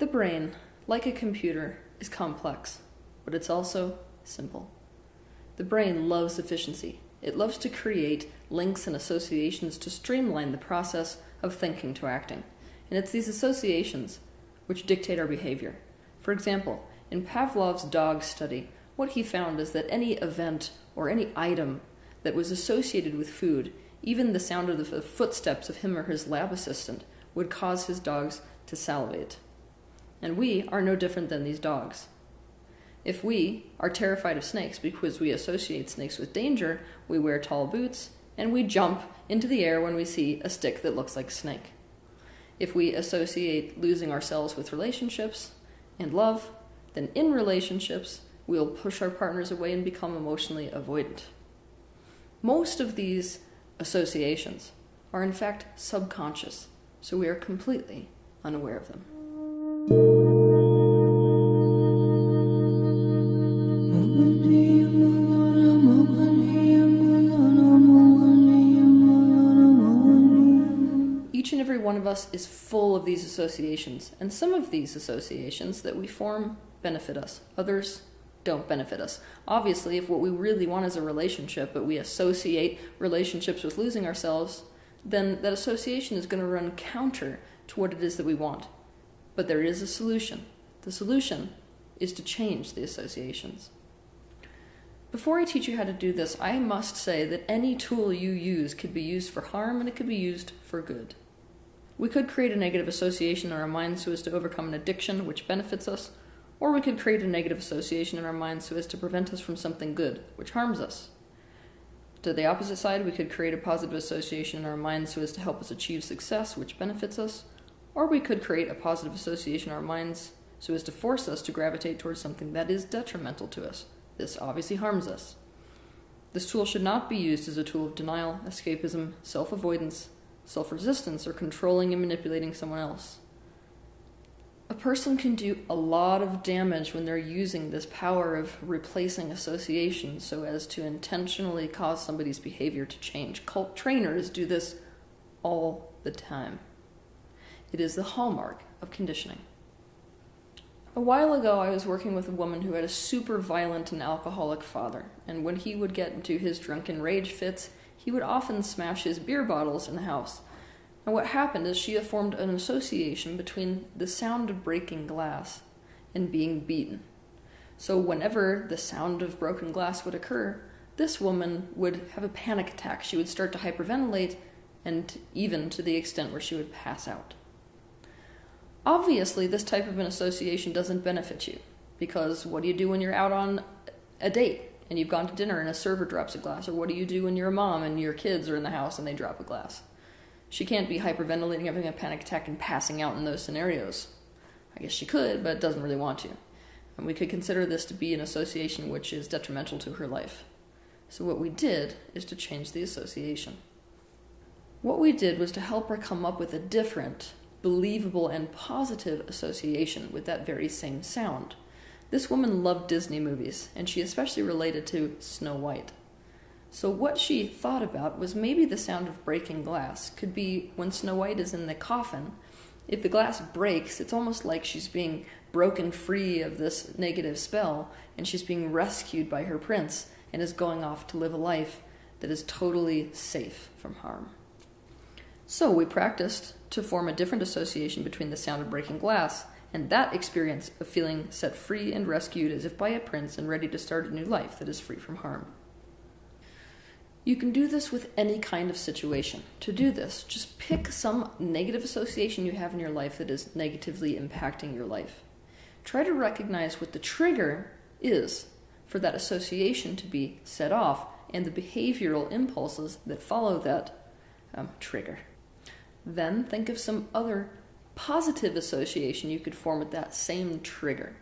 The brain, like a computer, is complex, but it's also simple. The brain loves efficiency. It loves to create links and associations to streamline the process of thinking to acting. And it's these associations which dictate our behavior. For example, in Pavlov's dog study, what he found is that any event or any item that was associated with food, even the sound of the footsteps of him or his lab assistant, would cause his dogs to salivate. And we are no different than these dogs. If we are terrified of snakes because we associate snakes with danger, we wear tall boots and we jump into the air when we see a stick that looks like a snake. If we associate losing ourselves with relationships and love, then in relationships, we'll push our partners away and become emotionally avoidant. Most of these associations are in fact subconscious, so we are completely unaware of them. Us is full of these associations, and some of these associations that we form benefit us, others don't benefit us. Obviously, if what we really want is a relationship, but we associate relationships with losing ourselves, then that association is going to run counter to what it is that we want. But there is a solution. The solution is to change the associations. Before I teach you how to do this, I must say that any tool you use could be used for harm and it could be used for good. We could create a negative association in our minds so as to overcome an addiction which benefits us, or we could create a negative association in our minds so as to prevent us from something good which harms us. To the opposite side, we could create a positive association in our minds so as to help us achieve success which benefits us, or we could create a positive association in our minds so as to force us to gravitate towards something that is detrimental to us. This obviously harms us. This tool should not be used as a tool of denial, escapism, self avoidance, self resistance, or controlling and manipulating someone else. A person can do a lot of damage when they're using this power of replacing associations so as to intentionally cause somebody's behavior to change. Cult trainers do this all the time. It is the hallmark of conditioning. A while ago, I was working with a woman who had a super violent and alcoholic father, and when he would get into his drunken rage fits, he would often smash his beer bottles in the house. And what happened is she formed an association between the sound of breaking glass and being beaten. So, whenever the sound of broken glass would occur, this woman would have a panic attack. She would start to hyperventilate, and even to the extent where she would pass out. Obviously, this type of an association doesn't benefit you because what do you do when you're out on a date and you've gone to dinner and a server drops a glass? Or what do you do when you're a mom and your kids are in the house and they drop a glass? She can't be hyperventilating, having a panic attack, and passing out in those scenarios. I guess she could, but doesn't really want to. And we could consider this to be an association which is detrimental to her life. So, what we did is to change the association. What we did was to help her come up with a different, believable, and positive association with that very same sound. This woman loved Disney movies, and she especially related to Snow White. So, what she thought about was maybe the sound of breaking glass could be when Snow White is in the coffin. If the glass breaks, it's almost like she's being broken free of this negative spell, and she's being rescued by her prince and is going off to live a life that is totally safe from harm. So, we practiced to form a different association between the sound of breaking glass and that experience of feeling set free and rescued as if by a prince and ready to start a new life that is free from harm. You can do this with any kind of situation. To do this, just pick some negative association you have in your life that is negatively impacting your life. Try to recognize what the trigger is for that association to be set off and the behavioral impulses that follow that um, trigger. Then think of some other positive association you could form with that same trigger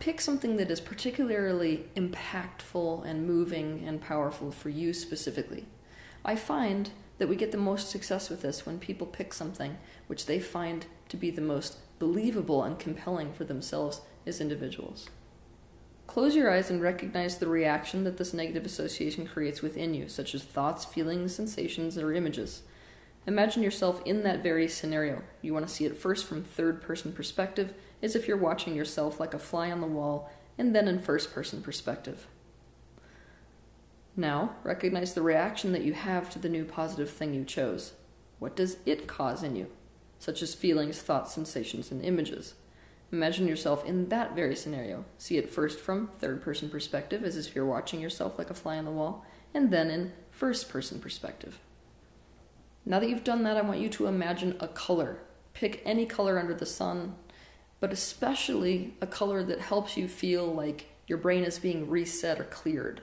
pick something that is particularly impactful and moving and powerful for you specifically. I find that we get the most success with this when people pick something which they find to be the most believable and compelling for themselves as individuals. Close your eyes and recognize the reaction that this negative association creates within you, such as thoughts, feelings, sensations, or images. Imagine yourself in that very scenario. You want to see it first from third person perspective, as if you're watching yourself like a fly on the wall, and then in first person perspective. Now, recognize the reaction that you have to the new positive thing you chose. What does it cause in you? Such as feelings, thoughts, sensations, and images. Imagine yourself in that very scenario. See it first from third person perspective, as if you're watching yourself like a fly on the wall, and then in first person perspective. Now that you've done that, I want you to imagine a color. Pick any color under the sun, but especially a color that helps you feel like your brain is being reset or cleared.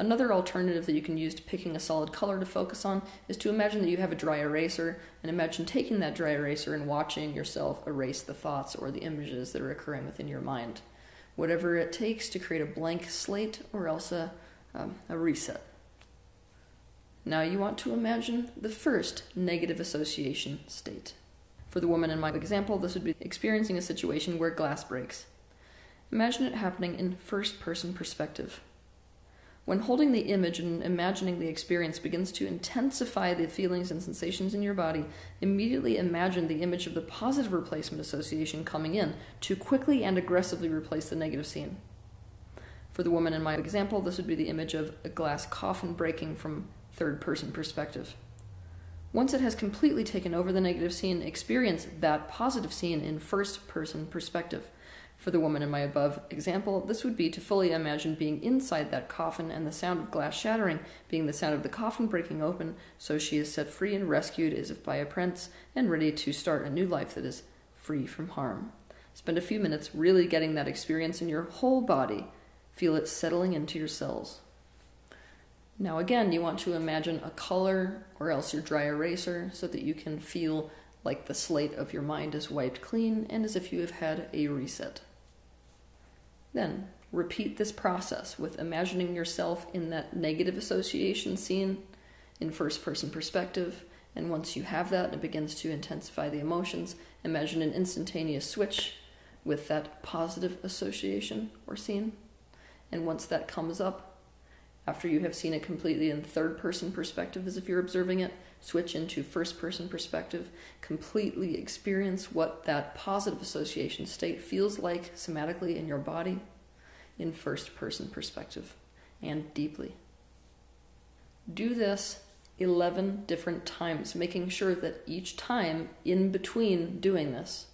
Another alternative that you can use to picking a solid color to focus on is to imagine that you have a dry eraser and imagine taking that dry eraser and watching yourself erase the thoughts or the images that are occurring within your mind. Whatever it takes to create a blank slate or else a, um, a reset. Now you want to imagine the first negative association state. For the woman in my example, this would be experiencing a situation where glass breaks. Imagine it happening in first person perspective. When holding the image and imagining the experience begins to intensify the feelings and sensations in your body, immediately imagine the image of the positive replacement association coming in to quickly and aggressively replace the negative scene. For the woman in my example, this would be the image of a glass coffin breaking from third person perspective. Once it has completely taken over the negative scene, experience that positive scene in first person perspective. For the woman in my above example, this would be to fully imagine being inside that coffin and the sound of glass shattering being the sound of the coffin breaking open, so she is set free and rescued as if by a prince and ready to start a new life that is free from harm. Spend a few minutes really getting that experience in your whole body. Feel it settling into your cells. Now, again, you want to imagine a color or else your dry eraser so that you can feel like the slate of your mind is wiped clean and as if you have had a reset. Then repeat this process with imagining yourself in that negative association scene in first person perspective. And once you have that, it begins to intensify the emotions. Imagine an instantaneous switch with that positive association or scene. And once that comes up, after you have seen it completely in third person perspective, as if you're observing it, switch into first person perspective, completely experience what that positive association state feels like somatically in your body in first person perspective and deeply. Do this 11 different times, making sure that each time in between doing this,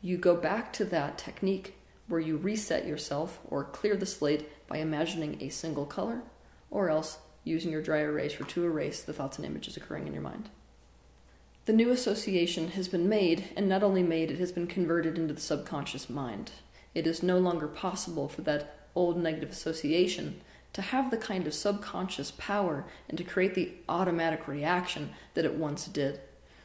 you go back to that technique where you reset yourself or clear the slate by imagining a single color, or else using your dry eraser to erase the thoughts and images occurring in your mind. The new association has been made, and not only made, it has been converted into the subconscious mind. It is no longer possible for that old negative association to have the kind of subconscious power and to create the automatic reaction that it once did.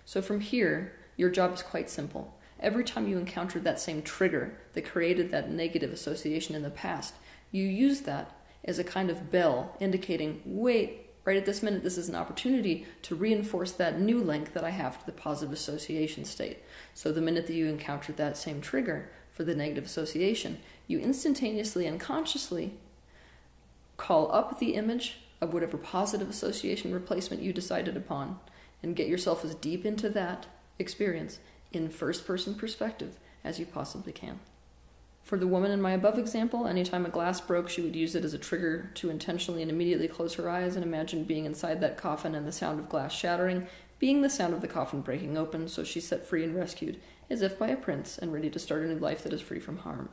So from here, your job is quite simple. Every time you encounter that same trigger that created that negative association in the past, you use that as a kind of bell indicating, wait, right at this minute, this is an opportunity to reinforce that new link that I have to the positive association state. So the minute that you encounter that same trigger for the negative association, you instantaneously and consciously call up the image of whatever positive association replacement you decided upon and get yourself as deep into that experience in first person perspective as you possibly can. For the woman in my above example, anytime a glass broke, she would use it as a trigger to intentionally and immediately close her eyes and imagine being inside that coffin and the sound of glass shattering being the sound of the coffin breaking open, so she's set free and rescued, as if by a prince, and ready to start a new life that is free from harm.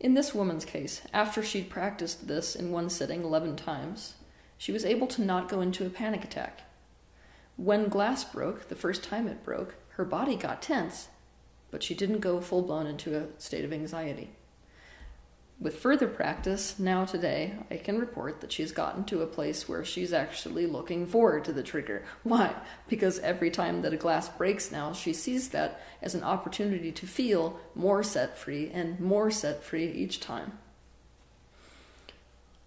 In this woman's case, after she'd practiced this in one sitting 11 times, she was able to not go into a panic attack. When glass broke, the first time it broke, her body got tense, but she didn't go full blown into a state of anxiety. With further practice, now today, I can report that she's gotten to a place where she's actually looking forward to the trigger. Why? Because every time that a glass breaks now, she sees that as an opportunity to feel more set free and more set free each time.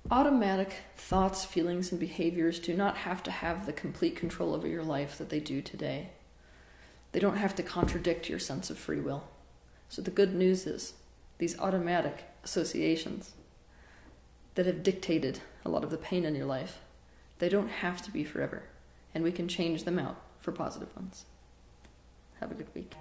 Automatic thoughts, feelings, and behaviors do not have to have the complete control over your life that they do today. They don't have to contradict your sense of free will. So the good news is these automatic associations that have dictated a lot of the pain in your life, they don't have to be forever. And we can change them out for positive ones. Have a good week.